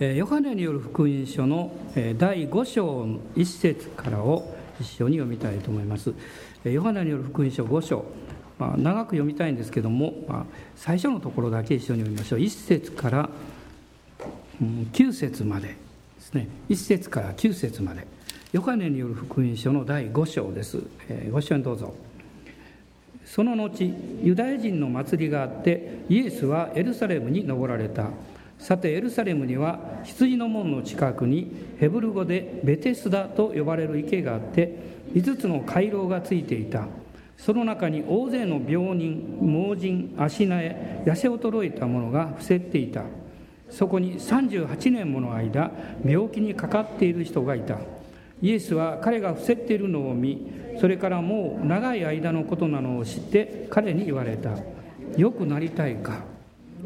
ヨハネによる福音書の第5章1節からを一緒に読みたいと思います。ヨハネによる福音書5章、まあ、長く読みたいんですけども、まあ、最初のところだけ一緒に読みましょう。1節から、9節までですね。1節から9節まで。ヨハネによる福音書の第5章です、ご一緒にどうぞ。その後ユダヤ人の祭りがあってイエスはエルサレムに登られた。さてエルサレムには羊の門の近くにヘブル語でベテスダと呼ばれる池があって5つの回廊がついていた。その中に大勢の病人盲人足苗痩せ衰えた者が伏せっていた。そこに38年もの間病気にかかっている人がいた。イエスは彼が伏せっているのを見それからもう長い間のことなのを知って彼に言われた。よくなりたいか？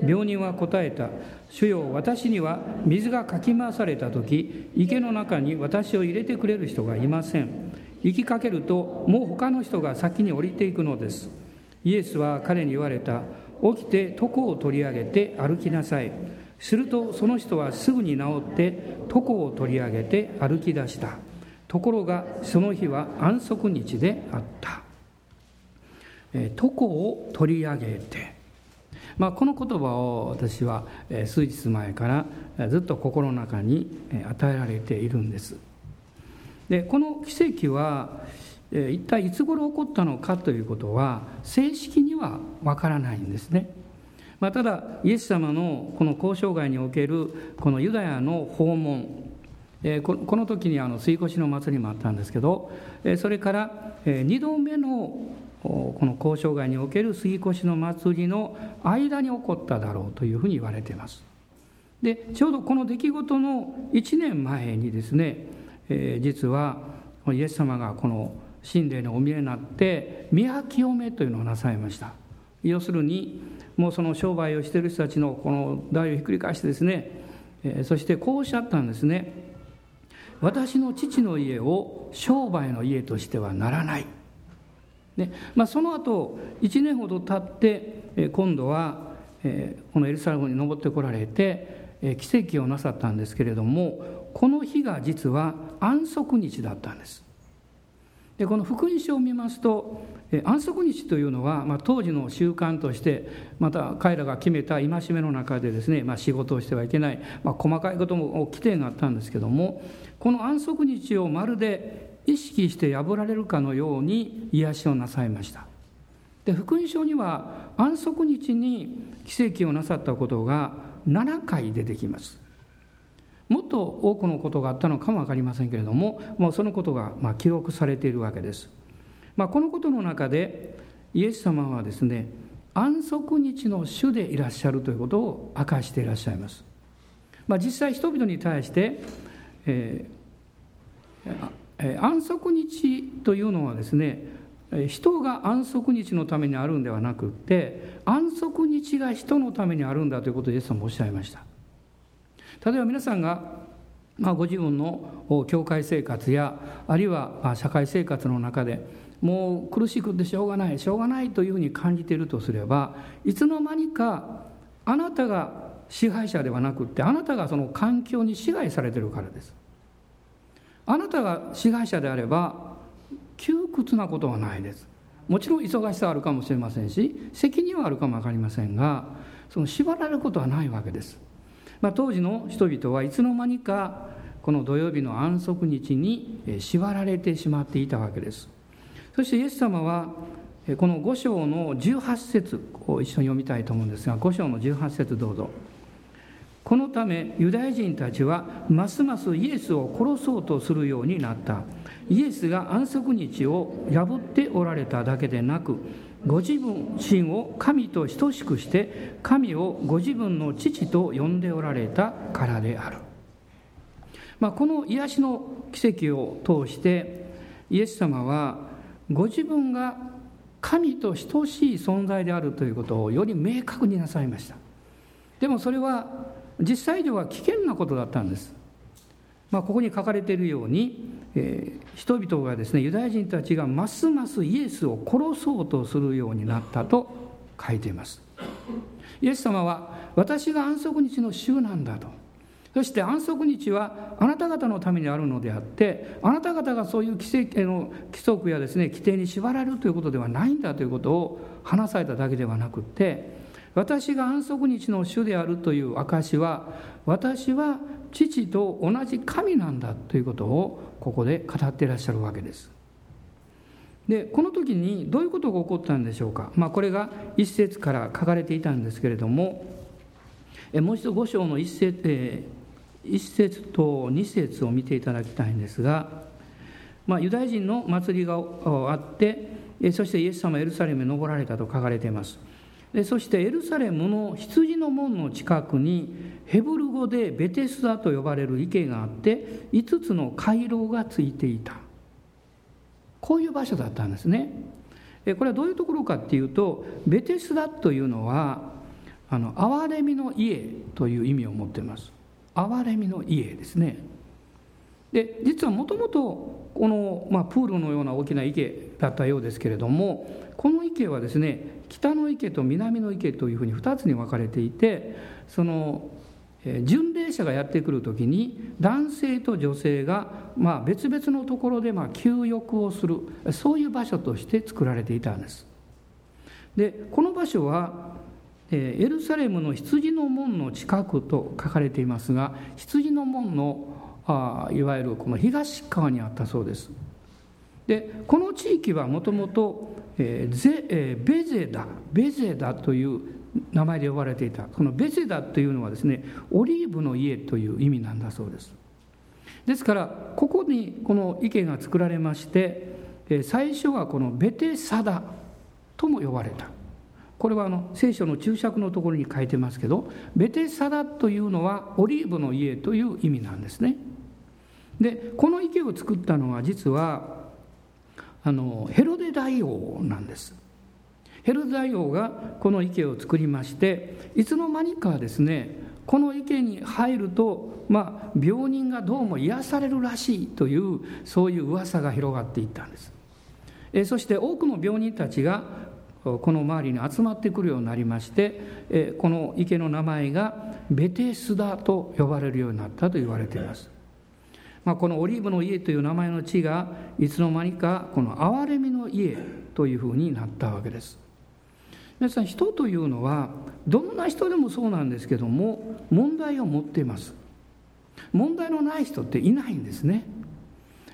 病人は答えた。主よ私には水がかき回された時池の中に私を入れてくれる人がいません。行きかけるともう他の人が先に降りていくのです。イエスは彼に言われた。起きて床を取り上げて歩きなさい。するとその人はすぐに治って床を取り上げて歩き出した。ところがその日は安息日であった。床を取り上げて。まあ、この言葉を私は数日前からずっと心の中に与えられているんです。でこの奇跡は一体いつ頃起こったのかということは正式にはわからないんですね、まあ、ただイエス様のこの交渉外におけるこのユダヤの訪問この時にあの水越の祭りもあったんですけどそれから2度目のこの交渉外における杉越の祭りの間に起こっただろうというふうに言われています。でちょうどこの出来事の1年前にですね、えー、実はイエス様がこの神霊のお見えになって宮清めというのをなさいました。要するにもうその商売をしている人たちのこの代をひっくり返してですね、えー、そしてこうおっしゃったんですね。私の父の家を商売の家としてはならない。でまあ、その後1年ほど経って今度はこのエルサレムに登ってこられて奇跡をなさったんですけれどもこの日が実は安息日だったんです。でこの福音書を見ますと安息日というのは、まあ、当時の習慣としてまた彼らが決めた戒めの中でですね、まあ、仕事をしてはいけない、まあ、細かいことも規定があったんですけどもこの安息日をまるで意識して破られるかのように癒しをなさいました。で福音書には安息日に奇跡をなさったことが7回出てきます。もっと多くのことがあったのかも分かりませんけれどももうそのことがま記録されているわけです、まあ、このことの中でイエス様はですね安息日の主でいらっしゃるということを明かしていらっしゃいます、まあ、実際人々に対して、えー安息日というのはですね人が安息日のためにあるんではなくって安息日が人のためにあるんだということをイエス様もおっしゃいました。例えば皆さんが、まあ、ご自分の教会生活やあるいは社会生活の中でもう苦しくてしょうがないしょうがないというふうに感じているとすればいつの間にかあなたが支配者ではなくってあなたがその環境に支配されているからです。あなたが支配者であれば窮屈なことはないです。もちろん忙しさはあるかもしれませんし責任はあるかも分かりませんがその縛られることはないわけです、まあ、当時の人々はいつの間にかこの土曜日の安息日に縛られてしまっていたわけです。そしてイエス様はこの5章の18節を一緒に読みたいと思うんですが5章の18節どうぞ。このためユダヤ人たちはますますイエスを殺そうとするようになった。イエスが安息日を破っておられただけでなくご自分身を神と等しくして神をご自分の父と呼んでおられたからである、まあ、この癒しの奇跡を通してイエス様はご自分が神と等しい存在であるということをより明確になさいました。でもそれは実際上は危険なことだったんです。まあ、ここに書かれているように、えー、人々がですねユダヤ人たちがますますイエスを殺そうとするようになったと書いています。イエス様は私が安息日の週なんだとそして安息日はあなた方のためにあるのであってあなた方がそういう規制の規則やですね規定に縛られるということではないんだということを話されただけではなくって私が安息日の主であるという証しは私は父と同じ神なんだということをここで語っていらっしゃるわけです。でこの時にどういうことが起こったんでしょうか、まあ、これが一節から書かれていたんですけれどももう一度五章の一節,、えー、節と二節を見ていただきたいんですが、まあ、ユダヤ人の祭りがあってそしてイエス様エルサレムに登られたと書かれていますでそしてエルサレムの羊の門の近くにヘブル語でベテスダと呼ばれる池があって5つの回廊がついていた。こういう場所だったんですね。これはどういうところかっていうとベテスダというのはあの憐れみの家という意味を持っています。憐れみの家ですね。で実はもともとこの、まあ、プールのような大きな池だったようですけれどもこの池はですね北の池と南の池というふうに2つに分かれていてその巡礼者がやってくる時に男性と女性がま別々のところでま休浴をするそういう場所として作られていたんです。でこの場所はエルサレムの羊の門の近くと書かれていますが羊の門のあいわゆるこの東側にあったそうです。でこの地域はもともとベゼダベゼダという名前で呼ばれていた。このベゼダというのはですねオリーブの家という意味なんだそうです。ですからここにこの池が作られまして最初はこのベテサダとも呼ばれた。これはあの聖書の注釈のところに書いてますけどベテサダというのはオリーブの家という意味なんですね。でこの池を作ったのは実はあのヘロデ大王なんです。ヘロデ大王がこの池を作りましていつの間にかですねこの池に入ると、まあ、病人がどうも癒されるらしいというそういう噂が広がっていったんです。えそして多くの病人たちがこの周りに集まってくるようになりましてこの池の名前がベテスダと呼ばれるようになったと言われています。まあ、このオリーブの家という名前の地がいつの間にかこの憐れみの家というふうになったわけです。皆さん人というのはどんな人でもそうなんですけども問題を持っています。問題のない人っていないんですね。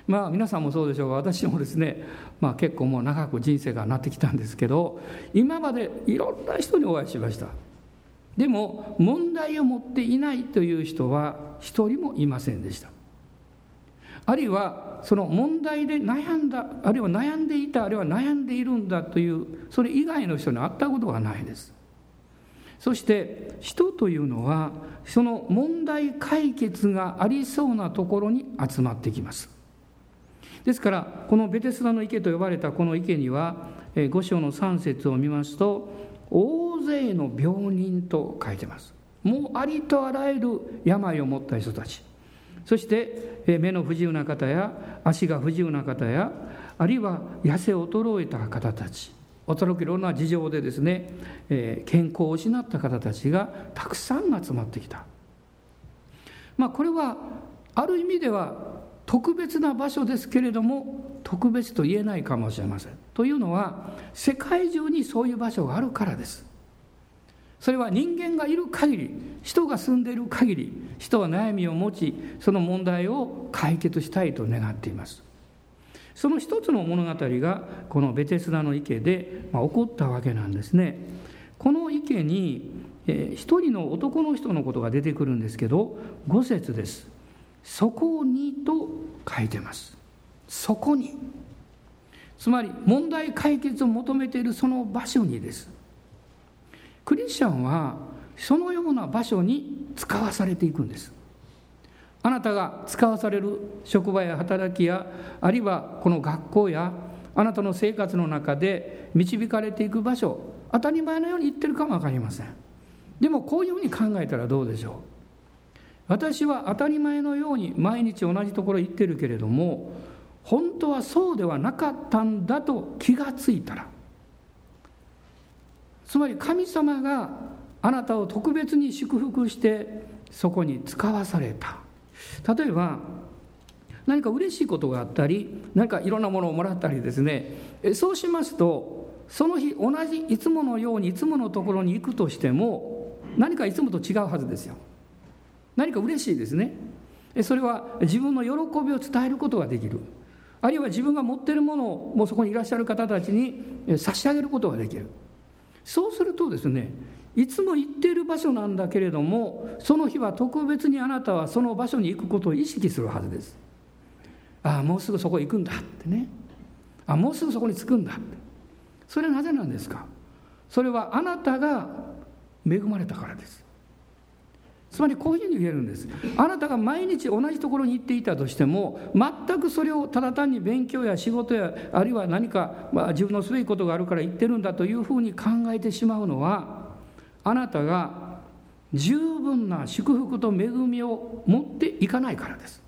まあ皆さんもそうでしょうが私もですね、まあ、結構もう長く人生がなってきたんですけど今までいろんな人にお会いしました。でも問題を持っていないという人は一人もいませんでした。あるいはその問題で悩んだあるいは悩んでいたあるいは悩んでいるんだというそれ以外の人に会ったことがないです。そして人というのはその問題解決がありそうなところに集まってきます。ですからこのベテスダの池と呼ばれたこの池には五章の3節を見ますと大勢の病人と書いてます。もうありとあらゆる病を持った人たち。そして目の不自由な方や足が不自由な方やあるいは痩せ衰えた方たちおそらくいろんな事情でですね、え健康を失った方たちがたくさん集まってきた。まあこれはある意味では特別な場所ですけれども特別と言えないかもしれません。というのは世界中にそういう場所があるからです。それは人間がいる限り人が住んでいる限り人は悩みを持ちその問題を解決したいと願っています。その一つの物語がこのベテスダの池で、起こったわけなんですね。この池に、一人の男の人のことが出てくるんですけど五節です。そこにと書いてます。そこに。つまり問題解決を求めているその場所にです。クリスチャンはそのような場所に使わされていくんです。あなたが使わされる職場や働きやあるいはこの学校やあなたの生活の中で導かれていく場所当たり前のように言ってるかも分かりません。でもこういうふうに考えたらどうでしょう。私は当たり前のように毎日同じところ行ってるけれども本当はそうではなかったんだと気がついたらつまり神様があなたを特別に祝福してそこに使わされた。例えば何か嬉しいことがあったり何かいろんなものをもらったりですね。そうしますとその日同じいつものようにいつものところに行くとしても何かいつもと違うはずですよ。何か嬉しいですね。それは自分の喜びを伝えることができる。あるいは自分が持っているものをもうそこにいらっしゃる方たちに差し上げることができる。そうするとですねいつも行っている場所なんだけれどもその日は特別にあなたはその場所に行くことを意識するはずです。ああもうすぐそこ行くんだってね。ああもうすぐそこに着くんだって。それはなぜなんですか？それはあなたが恵まれたからです。つまりこういうふうに言えるんです。あなたが毎日同じところに行っていたとしても全くそれをただ単に勉強や仕事やあるいは何か、まあ、自分のすべきことがあるから行ってるんだというふうに考えてしまうのはあなたが十分な祝福と恵みを持っていかないからです。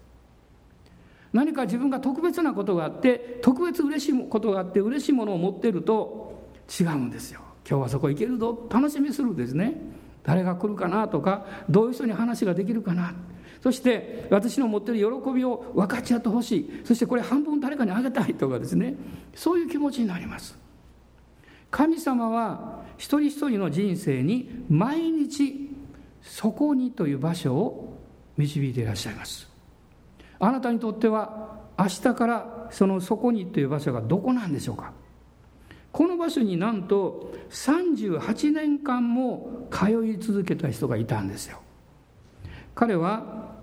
何か自分が特別なことがあって特別嬉しいことがあって嬉しいものを持っていると違うんですよ。今日はそこ行けるぞ。楽しみするんですね。誰が来るかなとかどういう人に話ができるかな。そして私の持ってる喜びを分かち合ってほしい。そしてこれ半分誰かにあげたいとかですね。そういう気持ちになります。神様は一人一人の人生に毎日そこにという場所を導いていらっしゃいます。あなたにとっては明日からそのそこにという場所がどこなんでしょうか。この場所になんと38年間も通い続けた人がいたんですよ。彼は、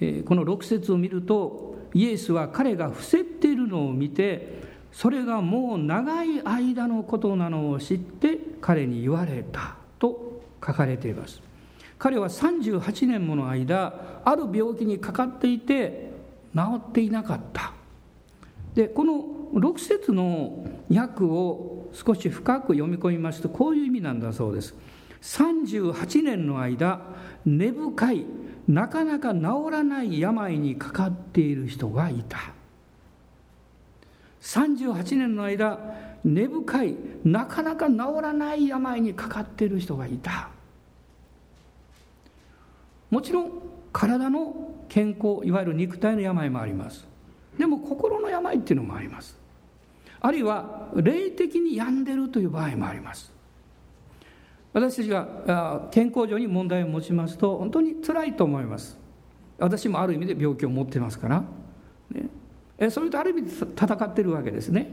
えー、この6節を見るとイエスは彼が伏せっているのを見てそれがもう長い間のことなのを知って彼に言われたと書かれています。彼は38年もの間ある病気にかかっていて治っていなかった。でこの6節の訳を少し深く読み込みますとこういう意味なんだそうです。38年の間根深いなかなか治らない病にかかっている人がいた。38年の間根深いなかなか治らない病にかかっている人がいた。もちろん体の健康いわゆる肉体の病もあります。でも心の病っていうのもあります。あるいは霊的に病んでるという場合もあります。私たちが健康上に問題を持ちますと本当に辛いと思います。私もある意味で病気を持ってますから、ね、それとある意味で戦ってるわけですね。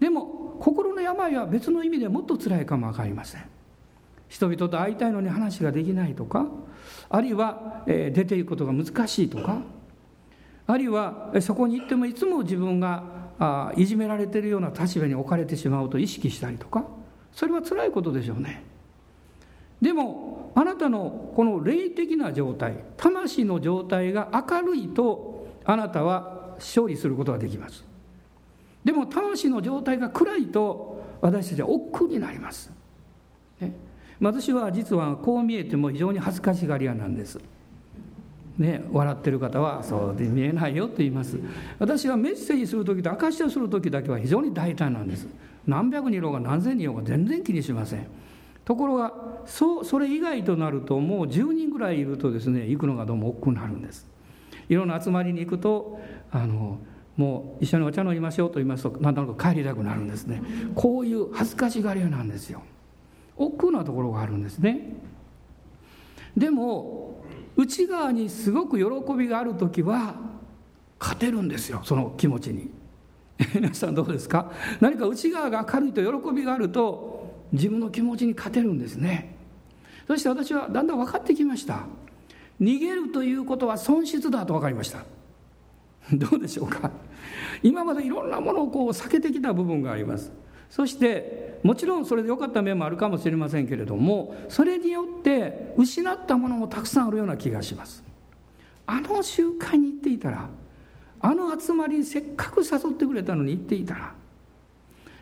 でも心の病は別の意味でもっと辛いかも分かりません。人々と会いたいのに話ができないとかあるいは、出ていくことが難しいとかあるいはそこに行ってもいつも自分があいじめられてるような立場に置かれてしまうと意識したりとかそれは辛いことでしょうね。でもあなたのこの霊的な状態魂の状態が明るいとあなたは勝利することができます。でも魂の状態が暗いと私たちは億劫になります、ね、私は実はこう見えても非常に恥ずかしがり屋なんです。ね、笑ってる方はそうで見えないよと言います。私はメッセージする時と証しをする時だけは非常に大胆なんです。何百人いろうが何千人いろうが全然気にしません。ところがそそれ以外となるともう10人ぐらいいるとですね行くのがどうも億劫になるんです。いろんな集まりに行くとあのもう一緒にお茶飲みましょうと言いますと何となく帰りたくなるんですね。こういう恥ずかしがり屋なんですよ。億劫なところがあるんですね。でも内側にすごく喜びがある時は勝てるんですよその気持ちに。皆さんどうですか？何か内側が明るいと喜びがあると自分の気持ちに勝てるんですね。そして私はだんだん分かってきました。逃げるということは損失だと分かりました。どうでしょうか？今までいろんなものをこう避けてきた部分があります。そしてもちろんそれで良かった面もあるかもしれませんけれどもそれによって失ったものもたくさんあるような気がします。あの集会に行っていたらあの集まりにせっかく誘ってくれたのに行っていたら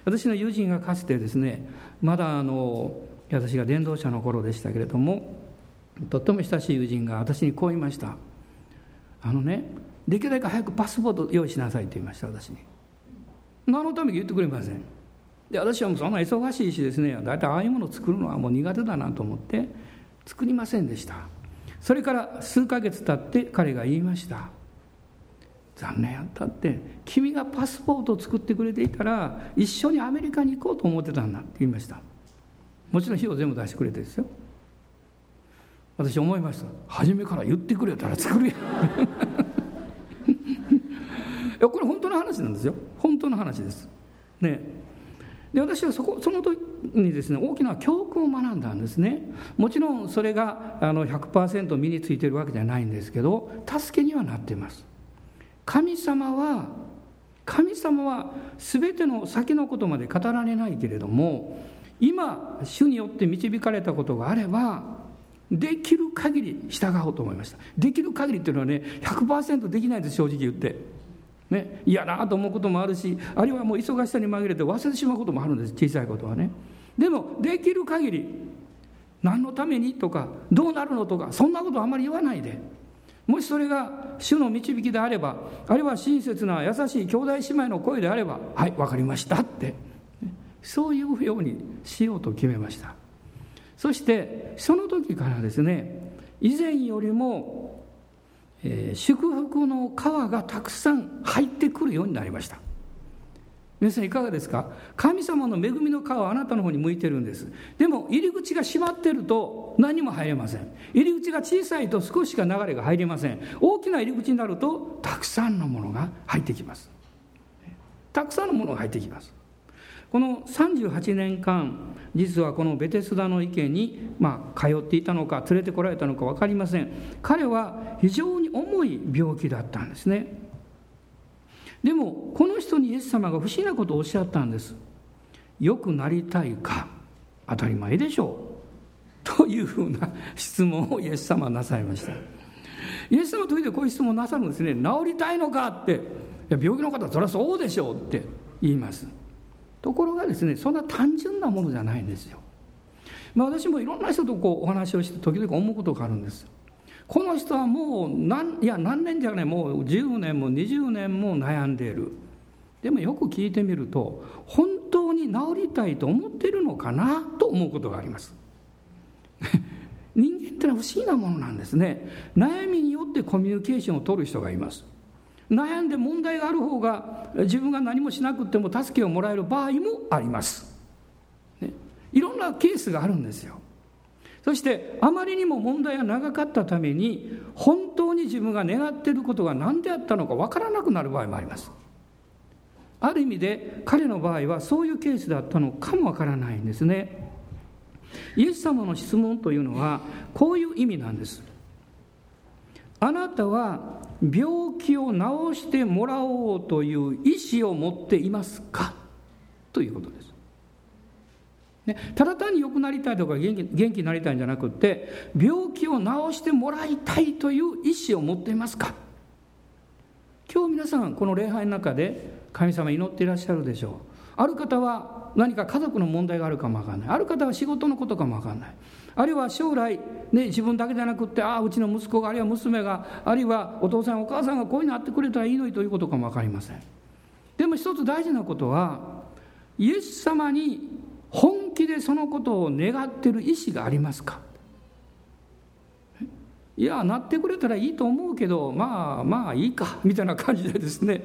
私の友人がかつてですねまだあの私が伝道者の頃でしたけれどもとっても親しい友人が私にこう言いました。あのねできるだけ早くパスポート用意しなさいと言いました私に。何のために言ってくれません。で私はもうそんな忙しいしですね。大体ああいうものを作るのはもう苦手だなと思って作りませんでした。それから数ヶ月経って彼が言いました。残念やったって。君がパスポートを作ってくれていたら一緒にアメリカに行こうと思ってたんだって言いました。もちろん費用全部出してくれてですよ。私思いました。初めから言ってくれたら作るやん。いやこれ本当の話なんですよ。本当の話です。ね。で私はそこその時にですね大きな教訓を学んだんですね。もちろんそれがあの100%身についてるわけじゃないんですけど助けにはなっています。神様は神様は全ての先のことまで語られないけれども今主によって導かれたことがあればできる限り従おうと思いました。できる限りっていうのはね100%できないです正直言って。ね、嫌だと思うこともあるしあるいはもう忙しさに紛れて忘れてしまうこともあるんです小さいことはね。でもできる限り何のためにとかどうなるのとかそんなことあんまり言わないで。もしそれが主の導きであればあるいは親切な優しい兄弟姉妹の声であればはい分かりましたって。そういうようにしようと決めました。そしてその時からですね以前よりもえー、祝福の川がたくさん入ってくるようになりました。皆さんいかがですか？神様の恵みの川はあなたの方に向いてるんです。でも入り口が閉まってると何も入れません。入り口が小さいと少ししか流れが入りません。大きな入り口になるとたくさんのものが入ってきます。たくさんのものが入ってきます。この38年間実はこのベテスダの池に、まあ、通っていたのか連れてこられたのか分かりません。彼は非常に重い病気だったんですね。でもこの人にイエス様が不思議なことをおっしゃったんです。良くなりたいか当たり前でしょう。というふうな質問をイエス様はなさいました。イエス様時々こういう質問をなさるんですね。治りたいのかって。病気の方はそりゃそうでしょうって言います。ところがですねそんな単純なものじゃないんですよ、まあ、私もいろんな人とこうお話をして時々思うことがあるんです。この人はもう何いや何年じゃないもう10年も20年も悩んでいる。でもよく聞いてみると本当に治りたいと思ってるのかなと思うことがあります。人間ってのは不思議なものなんですね。悩みによってコミュニケーションを取る人がいます。悩んで問題がある方が自分が何もしなくても助けをもらえる場合もあります、ね、いろんなケースがあるんですよ。そしてあまりにも問題が長かったために本当に自分が願っていることが何であったのか分からなくなる場合もあります。ある意味で彼の場合はそういうケースだったのかもわからないんですね。イエス様の質問というのはこういう意味なんです。あなたは病気を治してもらおうという意思を持っていますか？ということです。ね、ただ単に良くなりたいとか元気元気になりたいんじゃなくって病気を治してもらいたいという意思を持っていますか？今日皆さんこの礼拝の中で神様祈っていらっしゃるでしょう。ある方は何か家族の問題があるかもわかんない。ある方は仕事のことかもわかんない。あるいは将来、ね、自分だけじゃなくってああうちの息子があるいは娘があるいはお父さんお母さんがこういうのあってくれたらいいのにということかも分かりません。でも一つ大事なことはイエス様に本気でそのことを願ってる意思がありますか？いやなってくれたらいいと思うけどまあまあいいかみたいな感じでですね。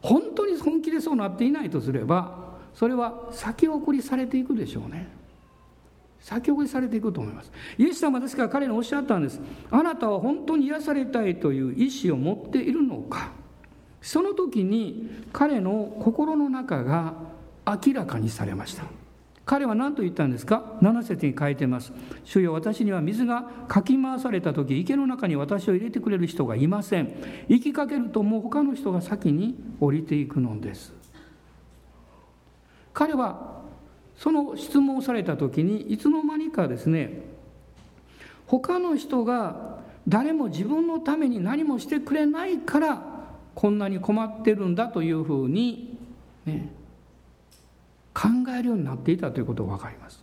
本当に本気でそうなっていないとすればそれは先送りされていくでしょうね。先送りされていくと思います。イエス様ですから彼におっしゃったんです。あなたは本当に癒されたいという意思を持っているのか。その時に彼の心の中が明らかにされました。彼は何と言ったんですか？7節に書いてます。主よ私には水がかき回された時池の中に私を入れてくれる人がいません。行きかけるともう他の人が先に降りていくのです。彼はその質問をされた時にいつの間にかですね他の人が誰も自分のために何もしてくれないからこんなに困ってるんだというふうに、ね、考えるようになっていたということが分かります。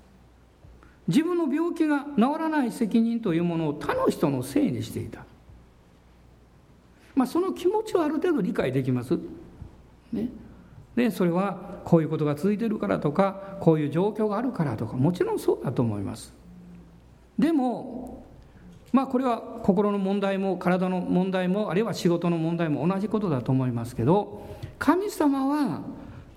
自分の病気が治らない責任というものを他の人のせいにしていた。まあその気持ちはある程度理解できます。ね。でそれはこういうことが続いてるからとかこういう状況があるからとかもちろんそうだと思います。でもまあこれは心の問題も体の問題もあるいは仕事の問題も同じことだと思いますけど神様は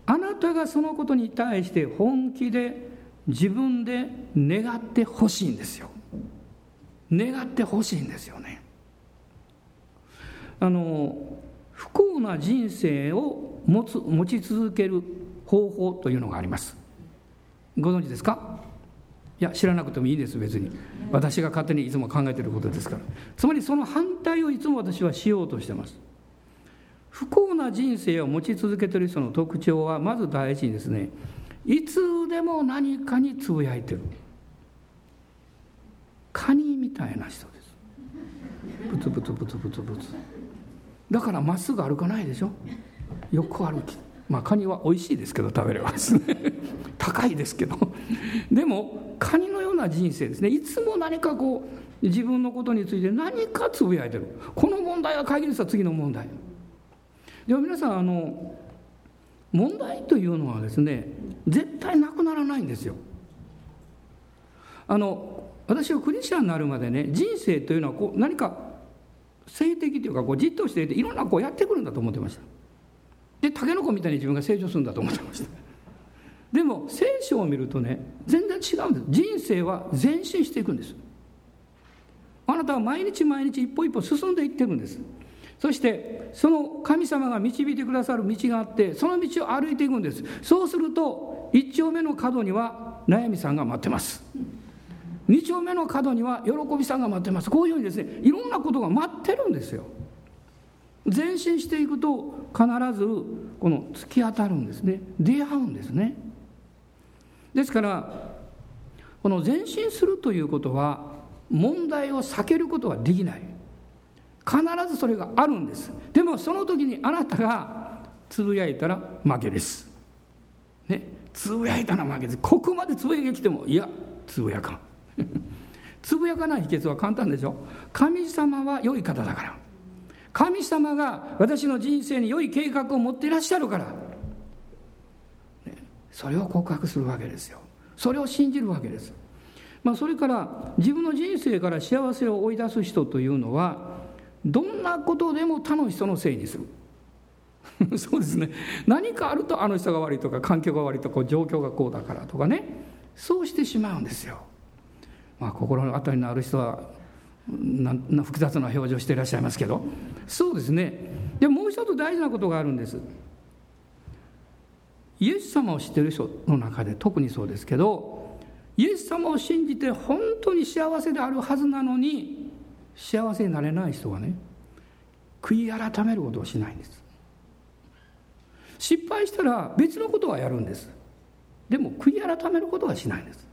あなたがそのことに対して本気で自分で願ってほしいんですよ。願ってほしいんですよね。あの不幸な人生を持つ持ち続ける方法というのがあります。ご存知ですか？いや知らなくてもいいです別に。私が勝手にいつも考えていることですから。つまりその反対をいつも私はしようとしてます。不幸な人生を持ち続けている人の特徴はまず第一にですねいつでも何かにつぶやいてる。カニみたいな人です。ブツブツブツブツブツ。だからまっすぐ歩かないでしょ。横歩きまあカニは美味しいですけど食べればです。ね 高いですけど。でもカニのような人生ですね。いつも何かこう自分のことについて何かつぶやいてる。この問題は解決した。次の問題。でも皆さんあの問題というのはですね絶対なくならないんですよ。あの私はクリスチャンになるまでね人生というのはこう何か性的というかこうじっとしていていろんなこうやってくるんだと思ってました。でタケノコみたいに自分が成長するんだと思ってました。でも聖書を見るとね全然違うんです。人生は前進していくんです。あなたは毎日毎日一歩一歩進んでいってるんです。そしてその神様が導いてくださる道があってその道を歩いていくんです。そうすると一丁目の角には悩みさんが待ってます。二丁目の角には喜びさんが待ってます。こういうふうにですねいろんなことが待ってるんですよ。前進していくと必ずこの突き当たるんですね。出会うんですね。ですからこの前進するということは問題を避けることはできない。必ずそれがあるんです。でもその時にあなたがつぶやいたら負けです。ね。つぶやいたら負けです。ここまでつぶやききてもいやつぶやかん。つぶやかない秘訣は簡単でしょ？神様は良い方だから。神様が私の人生に良い計画を持っていらっしゃるから、ね、それを告白するわけですよ。それを信じるわけです、まあ、それから自分の人生から幸せを追い出す人というのはどんなことでも他の人のせいにする。そうですね。何かあるとあの人が悪いとか環境が悪いとか状況がこうだからとかね。そうしてしまうんですよ。まあ、心当たりのある人はなな複雑な表情していらっしゃいますけど。そうですね。でももう一つ大事なことがあるんです。イエス様を知ってる人の中で特にそうですけどイエス様を信じて本当に幸せであるはずなのに幸せになれない人はね悔い改めることをしないんです。失敗したら別のことはやるんです。でも悔い改めることはしないんです。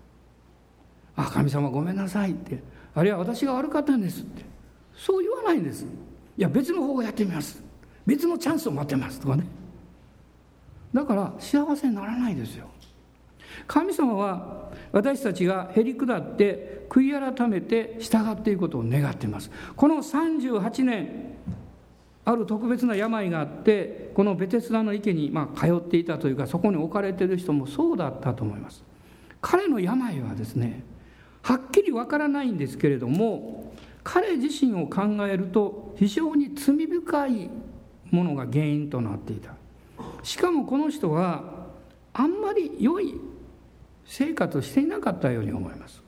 あ神様ごめんなさいってあるいは私が悪かったんですって。そう言わないんですいや別の方をやってみます別のチャンスを待ってますとかね。だから幸せにならないですよ。神様は私たちがへり下って悔い改めて従っていくことを願っています。この38年ある特別な病があってこのベテスダの池にまあ通っていたというかそこに置かれている人もそうだったと思います。彼の病はですねはっきりわからないんですけれども彼自身を考えると非常に罪深いものが原因となっていた。しかもこの人はあんまり良い生活をしていなかったように思います。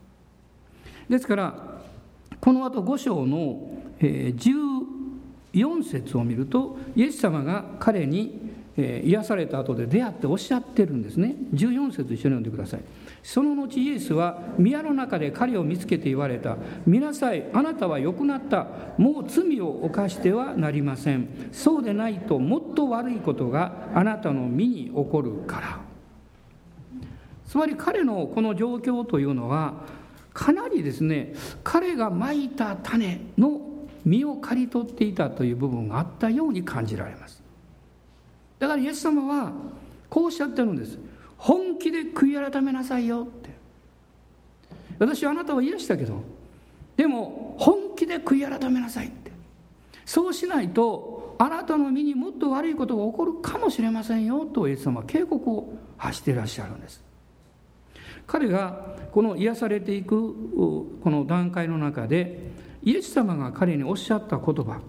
ですからこの後5章の14節を見るとイエス様が彼に癒された後で出会っておっしゃってるんですね。14節一緒に読んでください。その後イエスは宮の中で彼を見つけて言われた。見なさいあなたは良くなった。もう罪を犯してはなりません。そうでないともっと悪いことがあなたの身に起こるから。つまり彼のこの状況というのはかなりですね彼がまいた種の実を刈り取っていたという部分があったように感じられます。だからイエス様はこうおっしゃってるんです。本気で悔い改めなさいよって。私はあなたを癒したけどでも本気で悔い改めなさいって。そうしないとあなたの身にもっと悪いことが起こるかもしれませんよとイエス様は警告を発していらっしゃるんです。彼がこの癒されていくこの段階の中でイエス様が彼におっしゃった言葉。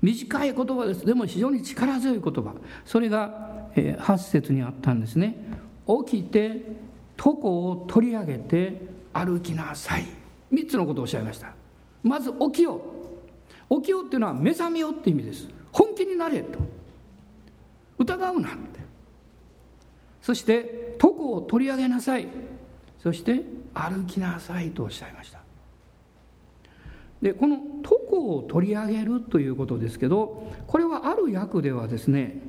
短い言葉です。でも非常に力強い言葉。それが、8節にあったんですね。起きて床を取り上げて歩きなさい。3つのことをおっしゃいました。まず起きよう。起きようっていうのは目覚めようって意味です。本気になれと。疑うなって。そして床を取り上げなさい。そして歩きなさいとおっしゃいました。でこの床を取り上げるということですけどこれはある訳ではですね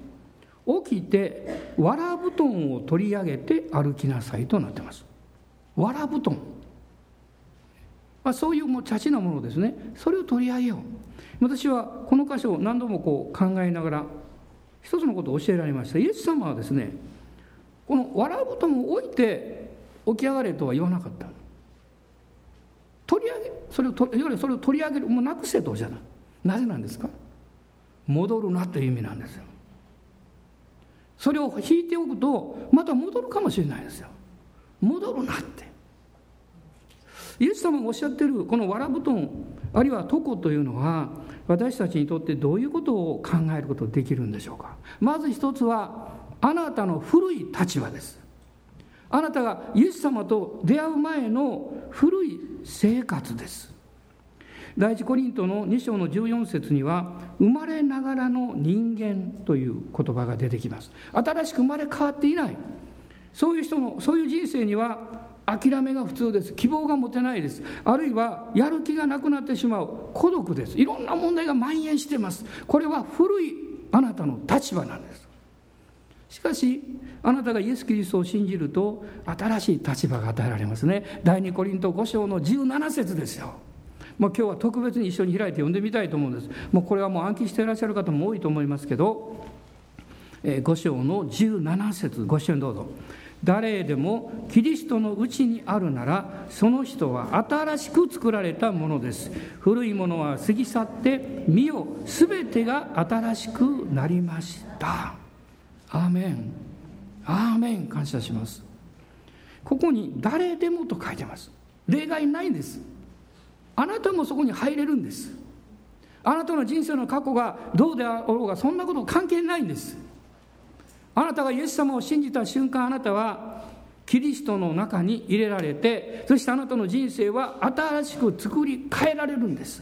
起きてわら布団を取り上げて歩きなさいとなってます。わら布団、まあ、そういうもう茶地なものですね。それを取り上げよう。私はこの箇所を何度もこう考えながら一つのことを教えられました。イエス様はですねこのわら布団を置いて起き上がれとは言わなかった。取り上げそれを取それを取り上げるもうなくせとじゃないなぜなんですか？戻るなという意味なんですよ。それを引いておくとまた戻るかもしれないですよ。戻るなって。イエス様がおっしゃってるこのわら布団あるいは床というのは私たちにとってどういうことを考えることができるんでしょうか。まず一つはあなたの古い立場です。あなたがイエス様と出会う前の古い生活です。第一コリントの2章の14節には生まれながらの人間という言葉が出てきます。新しく生まれ変わっていない。そういう人のそういう人生には諦めが普通です。希望が持てないです。あるいはやる気がなくなってしまう。孤独です。いろんな問題が蔓延してます。これは古いあなたの立場なんです。しかしあなたがイエス・キリストを信じると新しい立場が与えられますね。第2コリント5章の17節ですよ。もう今日は特別に一緒に開いて読んでみたいと思うんです。もうこれはもう暗記していらっしゃる方も多いと思いますけど、え5章の17節。ご一緒にどうぞ。誰でもキリストのうちにあるならその人は新しく作られたものです。古いものは過ぎ去って見よ全てが新しくなりました。アーメン。アーメン感謝します。ここに誰でもと書いてます。例外ないんです。あなたもそこに入れるんです。あなたの人生の過去がどうであろうがそんなこと関係ないんです。あなたがイエス様を信じた瞬間あなたはキリストの中に入れられてそしてあなたの人生は新しく作り変えられるんです。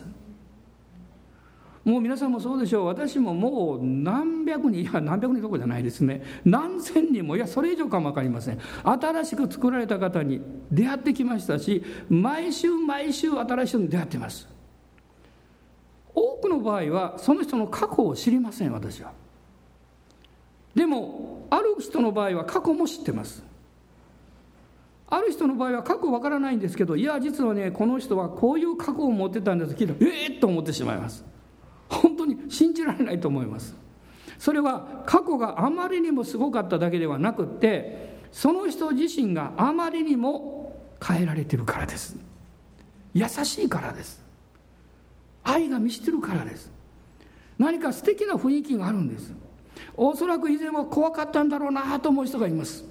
もう皆さんもそうでしょう。私ももう何百人いや何百人どころじゃないですね。何千人もいやそれ以上かも分かりません。新しく作られた方に出会ってきましたし毎週毎週新しい人に出会ってます。多くの場合はその人の過去を知りません私は。でもある人の場合は過去も知ってます。ある人の場合は過去わからないんですけどいや実はねこの人はこういう過去を持ってたんです。けどええー、と思ってしまいます。本当に信じられないと思います。それは過去があまりにもすごかっただけではなくってその人自身があまりにも変えられてるからです。優しいからです。愛が満ちてるからです。何か素敵な雰囲気があるんです。おそらく以前は怖かったんだろうなと思う人がいます。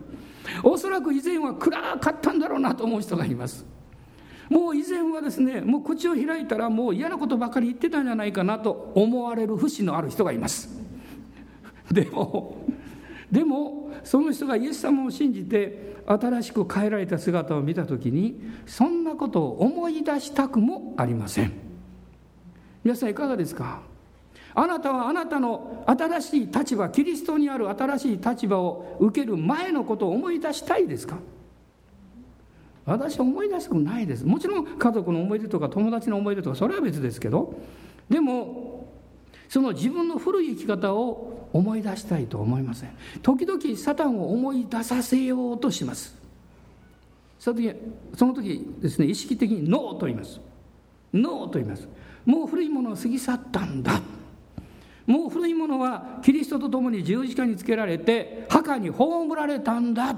おそらく以前は暗かったんだろうなと思う人がいます。もう以前はですねもう口を開いたらもう嫌なことばかり言ってたんじゃないかなと思われる節のある人がいます。でもでもその人がイエス様を信じて新しく変えられた姿を見た時にそんなことを思い出したくもありません。皆さんいかがですか？あなたはあなたの新しい立場キリストにある新しい立場を受ける前のことを思い出したいですか？私思い出したくないです。もちろん家族の思い出とか友達の思い出とかそれは別ですけどでもその自分の古い生き方を思い出したいと思いません。時々サタンを思い出させようとします。その時その時ですね意識的にノーと言います。ノーと言います。もう古いものは過ぎ去ったんだ。もう古いものはキリストと共に十字架につけられて墓に葬られたんだ。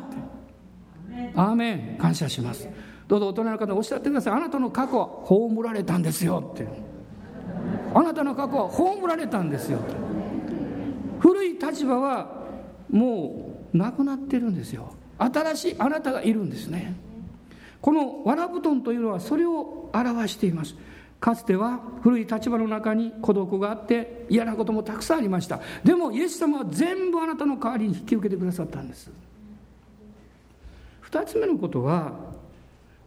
アーメン。感謝します。どうぞ大人の方おっしゃってください。あなたの過去は葬られたんですよって。あなたの過去は葬られたんですよ。古い立場はもうなくなってるんですよ。新しいあなたがいるんですね。このわら布団というのはそれを表しています。かつては古い立場の中に孤独があって嫌なこともたくさんありました。でもイエス様は全部あなたの代わりに引き受けてくださったんです。2つ目のことは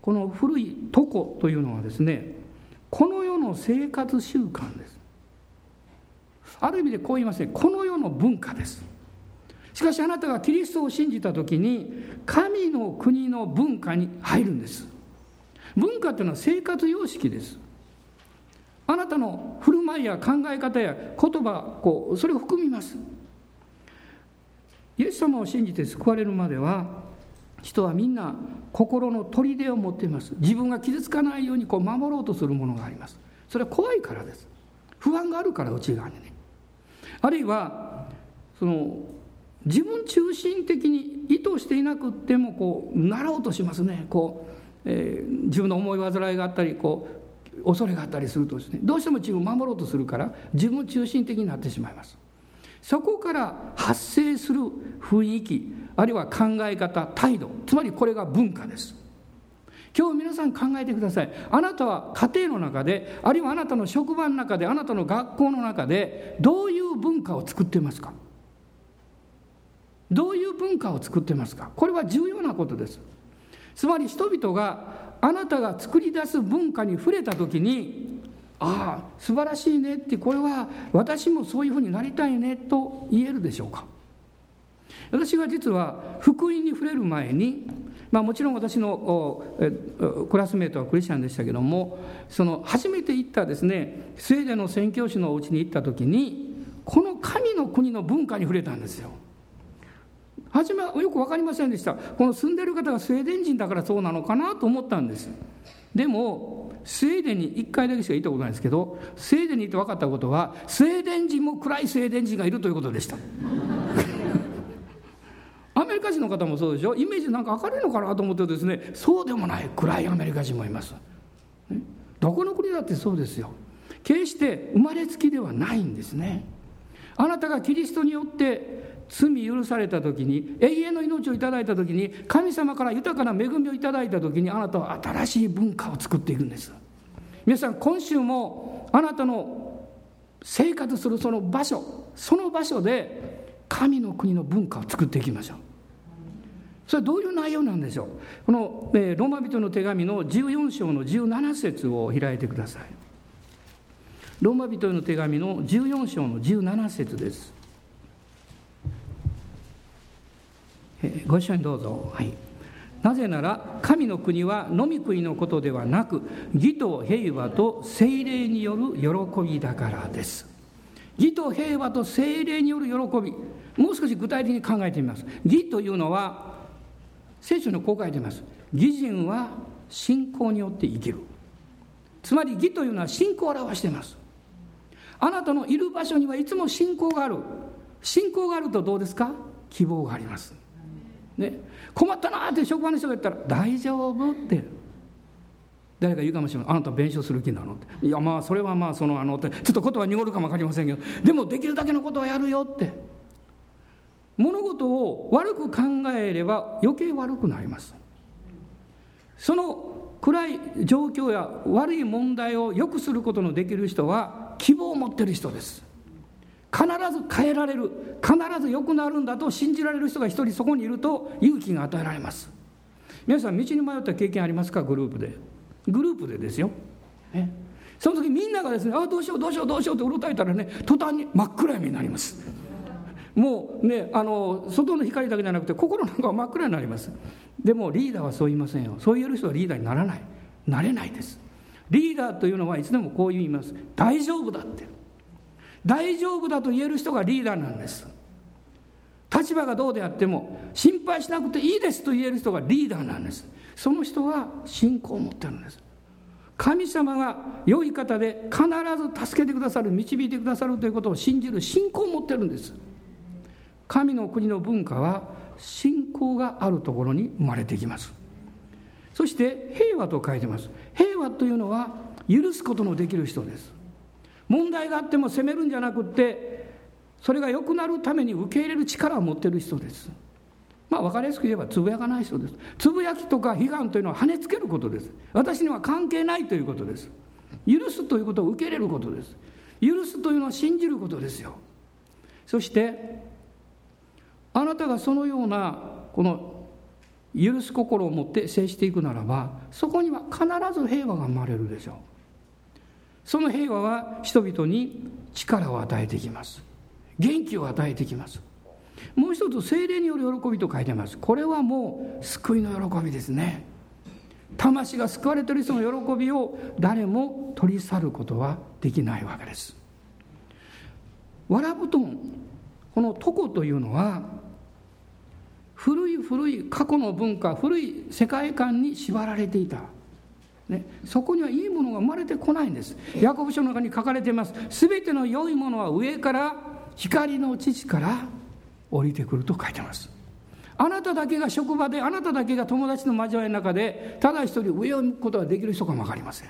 この古い床というのはですねこの世の生活習慣です。ある意味でこう言いますね。この世の文化です。しかしあなたがキリストを信じた時に神の国の文化に入るんです。文化というのは生活様式です。あなたの振る舞いや考え方や言葉こうそれを含みます。イエス様を信じて救われるまでは人はみんな心の砦を持っています。自分が傷つかないようにこう守ろうとするものがあります。それは怖いからです。不安があるから内側にね。あるいはその自分中心的に意図していなくってもこうなろうとしますね。こう、えー、自分の思い煩いがあったりこう恐れがあったりするとですね。どうしても自分を守ろうとするから自分中心的になってしまいます。そこから発生する雰囲気あるいは考え方態度つまりこれが文化です。今日皆さん考えてください。あなたは家庭の中であるいはあなたの職場の中であなたの学校の中でどういう文化を作ってますか？どういう文化を作ってますか？これは重要なことです。つまり人々があなたが作り出す文化に触れた時にああ素晴らしいねってこれは私もそういうふうになりたいねと言えるでしょうか。私は実は福音に触れる前に、まあ、もちろん私のクラスメートはクリスチャンでしたけどもその初めて行ったですねスウェーデンの宣教師のお家に行った時にこの神の国の文化に触れたんですよ。初めはよく分かりませんでした。この住んでる方がスウェーデン人だからそうなのかなと思ったんです。でもスウェーデンに1回だけしか行ったことないですけどスウェーデンに行って分かったことはスウェーデン人も暗いスウェーデン人がいるということでした。アメリカ人の方もそうでしょ？イメージなんか明るいのかなと思ってですねそうでもない暗いアメリカ人もいます、どこの国だってそうですよ。決して生まれつきではないんですね。あなたがキリストによって罪許された時に永遠の命をいただいた時に神様から豊かな恵みをいただいた時にあなたは新しい文化を作っていくんです。皆さん今週もあなたの生活するその場所その場所で神の国の文化を作っていきましょう。それはどういう内容なんでしょう。この、え、ローマ人の手紙の14章の17節を開いてください。ローマ人への手紙の14章の17節です。ご一緒にどうぞ。はい。なぜなら神の国は飲み食いのことではなく義と平和と精霊による喜びだからです。義と平和と精霊による喜び。もう少し具体的に考えてみます。義というのは聖書のこう書いてます。義人は信仰によって生きる。つまり義というのは信仰を表しています。あなたのいる場所にはいつも信仰がある。信仰があるとどうですか？希望があります。ね、困ったなって職場の人が言ったら「大丈夫?」って。誰か言うかもしれない「あなた弁償する気なの?」って「いやまあそれはまあそのあの」ってちょっと言葉濁るかも分かりませんけど。でもできるだけのことはやるよって。物事を悪く考えれば余計悪くなります。その暗い状況や悪い問題を良くすることのできる人は希望を持ってる人です。必ず変えられる必ず良くなるんだと信じられる人が一人そこにいると勇気が与えられます。皆さん道に迷った経験ありますか？グループで。グループでですよ、ね、その時みんながですねああどうしようどうしようどうしようってうろたえたらね途端に真っ暗闇になります。もうねあの外の光だけじゃなくて心なんかは真っ暗になります。でもリーダーはそう言いませんよ。そう言える人はリーダーにならない。なれないです。リーダーというのはいつでもこう言います大丈夫だって。大丈夫だと言える人がリーダーなんです。立場がどうであっても心配しなくていいですと言える人がリーダーなんです。その人は信仰を持ってるんです。神様が良い方で必ず助けてくださる導いてくださるということを信じる信仰を持ってるんです。神の国の文化は信仰があるところに生まれてきます。そして平和と書いてます。平和というのは許すことのできる人です。問題があっても責めるんじゃなくってそれが良くなるために受け入れる力を持ってる人です。まあ分かりやすく言えばつぶやかない人です。つぶやきとか批判というのは跳ねつけることです。私には関係ないということです。許すということを受け入れることです。許すというのは信じることですよ。そしてあなたがそのようなこの許す心を持って接していくならばそこには必ず平和が生まれるでしょう。その平和は人々に力を与えてきます。元気を与えてきます。もう一つ精霊による喜びと書いてます。これはもう救いの喜びですね。魂が救われている人の喜びを誰も取り去ることはできないわけです。わら布団この床というのは古い古い過去の文化古い世界観に縛られていた、ね、そこにはいいものが生まれてこないんです。ヤコブ書の中に書かれています。全ての良いものは上から光の父から降りてくると書いてます。あなただけが職場であなただけが友達の交わりの中でただ一人上を向くことができる人かも分かりません。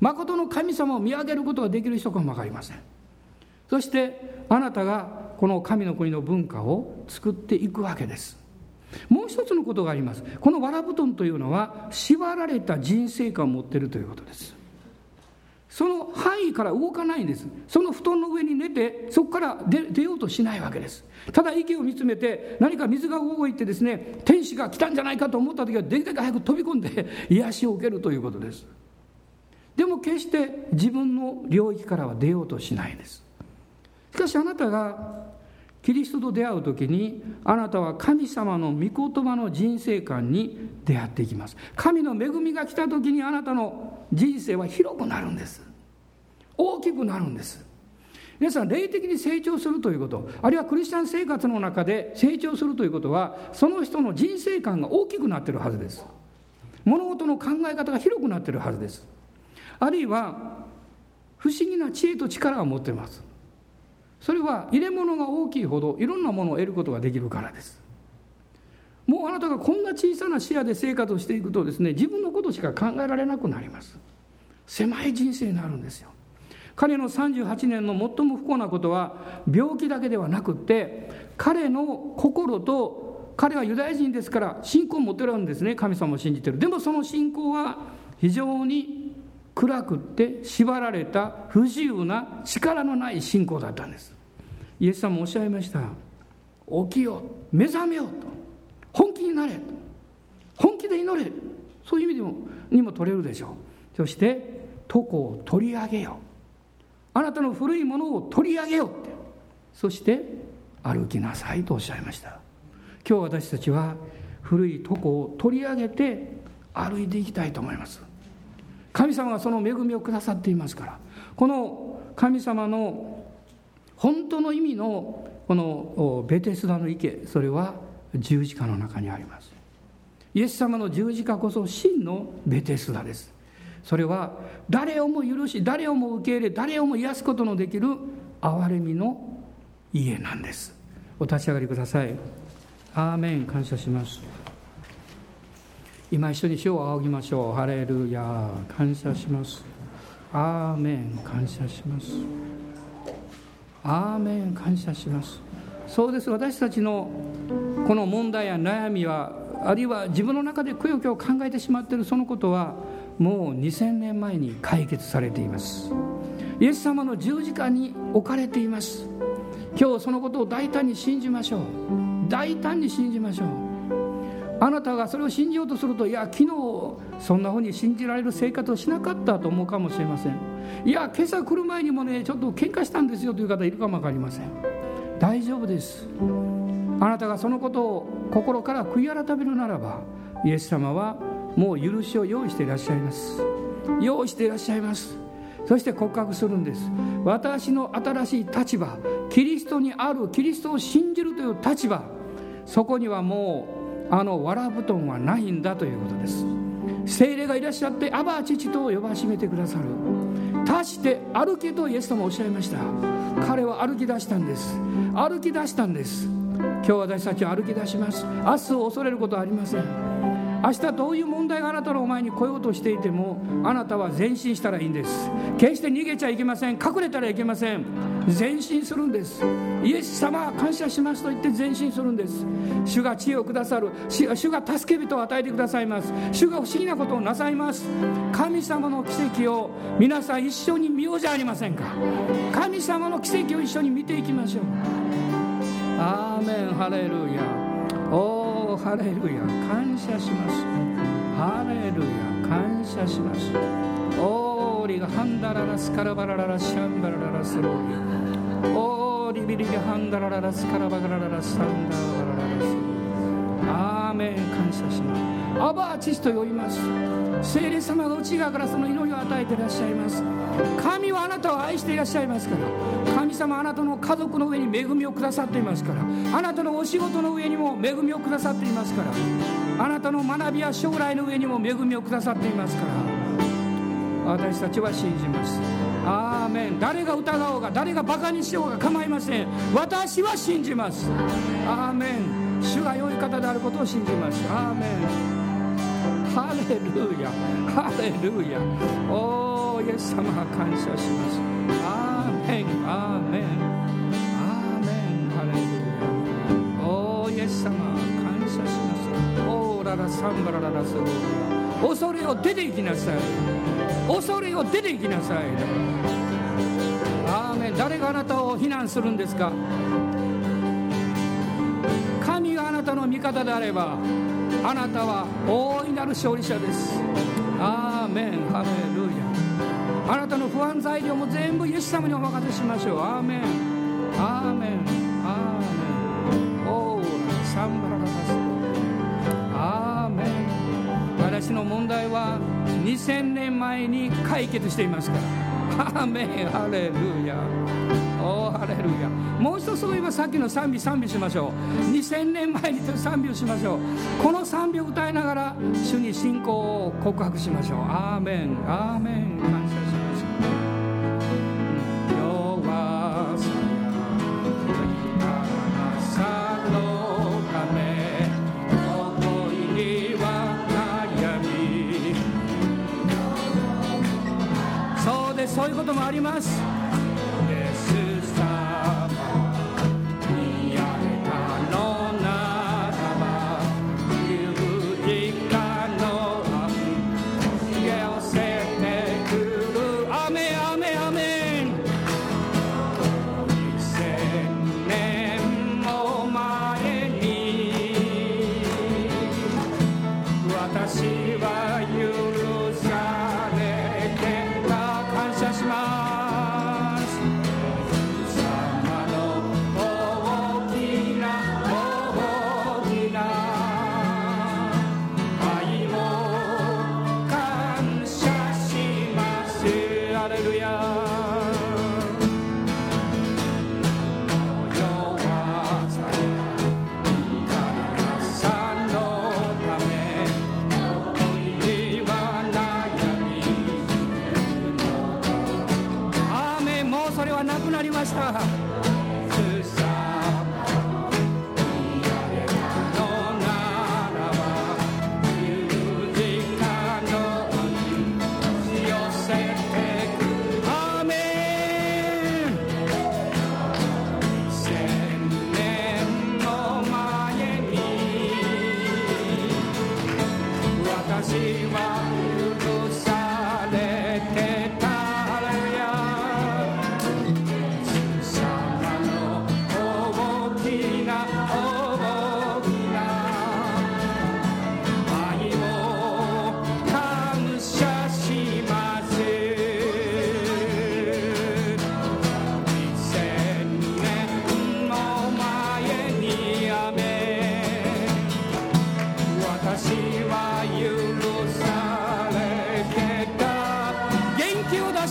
誠の神様を見上げることができる人かも分かりません。そしてあなたがこの神の国の文化を作っていくわけです。もう一つのことがあります。このわら布団というのは縛られた人生観を持っているということです。その範囲から動かないんです。その布団の上に寝てそこから出ようとしないわけです。ただ息を見つめて何か水が動いてですね天使が来たんじゃないかと思った時はできるだけ早く飛び込んで癒しを受けるということです。でも決して自分の領域からは出ようとしないんです。しかしあなたがキリストと出会う時にあなたは神様の御言葉の人生観に出会っていきます。神の恵みが来た時にあなたの人生は広くなるんです。大きくなるんです。皆さん霊的に成長するということあるいはクリスチャン生活の中で成長するということはその人の人生観が大きくなっているはずです。物事の考え方が広くなっているはずです。あるいは不思議な知恵と力を持っています。それは入れ物が大きいほどいろんなものを得ることができるからです。もうあなたがこんな小さな視野で生活をしていくとですね自分のことしか考えられなくなります。狭い人生になるんですよ。彼の38年の最も不幸なことは病気だけではなくって彼の心と彼はユダヤ人ですから信仰を持ってるんですね。神様を信じてる。でもその信仰は非常に暗くて縛られた不自由な力のない信仰だったんです。イエス様もおっしゃいました。起きよ目覚めよと。本気になれ本気で祈れ。そういう意味でもにも取れるでしょう。そして床を取り上げよあなたの古いものを取り上げよって。そして歩きなさいとおっしゃいました。今日私たちは古い床を取り上げて歩いていきたいと思います。神様がその恵みをくださっていますから。この神様の本当の意味のこのベテスダの池それは十字架の中にあります。イエス様の十字架こそ真のベテスダです。それは誰をも許し誰をも受け入れ誰をも癒すことのできる憐れみの家なんです。お立ち上がりください。アーメン。感謝します。今一緒に主を仰ぎましょう。ハレルヤ感謝します。アーメン。感謝します。アーメン。感謝します。そうです。私たちのこの問題や悩みはあるいは自分の中でくよくよ考えてしまっているそのことはもう2000年前に解決されています。イエス様の十字架に置かれています。今日そのことを大胆に信じましょう。大胆に信じましょう。あなたがそれを信じようとするといや昨日そんなふうに信じられる生活をしなかったと思うかもしれません。いや今朝来る前にもねちょっと喧嘩したんですよという方いるかも分かりません。大丈夫です。あなたがそのことを心から悔い改めるならばイエス様はもう許しを用意していらっしゃいます。用意していらっしゃいます。そして告白するんです。私の新しい立場キリストにあるキリストを信じるという立場そこにはもうあのわら布団はないんだということです。精霊がいらっしゃってアバ父と呼ばしめてくださる。足して歩けとイエス様おっしゃいました。彼は歩き出したんです。歩き出したんです。今日私たちは歩き出します。明日を恐れることはありません。明日どういう問題があなたのお前に来ようとしていてもあなたは前進したらいいんです。決して逃げちゃいけません。隠れたらいけません。前進するんです。イエス様感謝しますと言って前進するんです。主が知恵をくださる。主が助け人を与えてくださいます。主が不思議なことをなさいます。神様の奇跡を皆さん一緒に見ようじゃありませんか。神様の奇跡を一緒に見ていきましょう。アーメン。ハレルヤ。おおハレルヤ感謝します。ハレルヤ感謝します。オーリがハンダララスカラバラララシャンバラララスローリオーリビリがハンダラララスカラバラララサンダララララスアー。メン感謝します。アバーチスと呼びます。聖霊様が内側からその祈りを与えていらっしゃいます。神はあなたを愛していらっしゃいますから。神様あなたの家族の上に恵みをくださっていますから。あなたのお仕事の上にも恵みをくださっていますから。あなたの学びや将来の上にも恵みをくださっていますから。私たちは信じます。アーメン。誰が疑おうが誰がバカにしようが構いません。私は信じます。アーメン。主が良い方であることを信じます。アーメン。ハレルヤ。ハレルヤ。おーイエス様感謝します。アーメン。アーメン。アーメン。ハレルヤ。おーイエス様感謝します。オーララサンバラララスロー恐れを出て行きなさい。恐れを出て行きなさい。アーメン。誰があなたを非難するんですか？神があなたの味方であればあなたは大いなる勝利者です。アーメン。ハレルヤ。あなたの不安材料も全部イエス様にお任せしましょう。アーメン。アーメン。アーメン。オーラサンバララス。アーメン。私の問題は2000年前に解決していますから。アーメン。ハレルヤ。おハレルヤ。もう一度そういえばさっきの賛美賛美しましょう。2000年前に賛美をしましょう。この賛美を歌いながら主に信仰を告白しましょう。アーメン。アーメン。感謝します弱さやさのため思いには悩みそうです。そういうこともあります。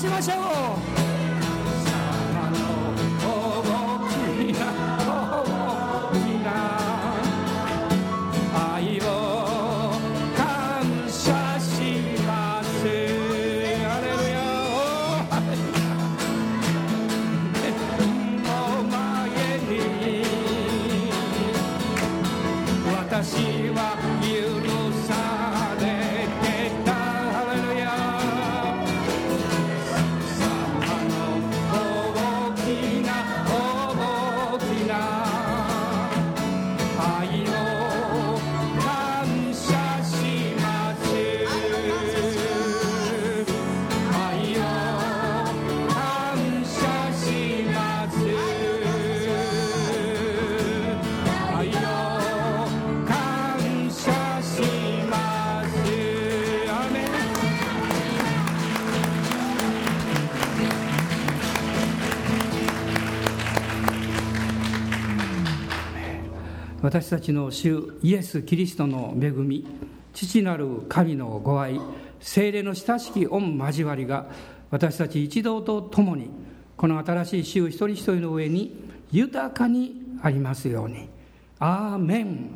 谢谢我。私たちの主イエス・キリストの恵み父なる神のご愛精霊の親しき御交わりが私たち一同と共にこの新しい週一人一人の上に豊かにありますように。アーメン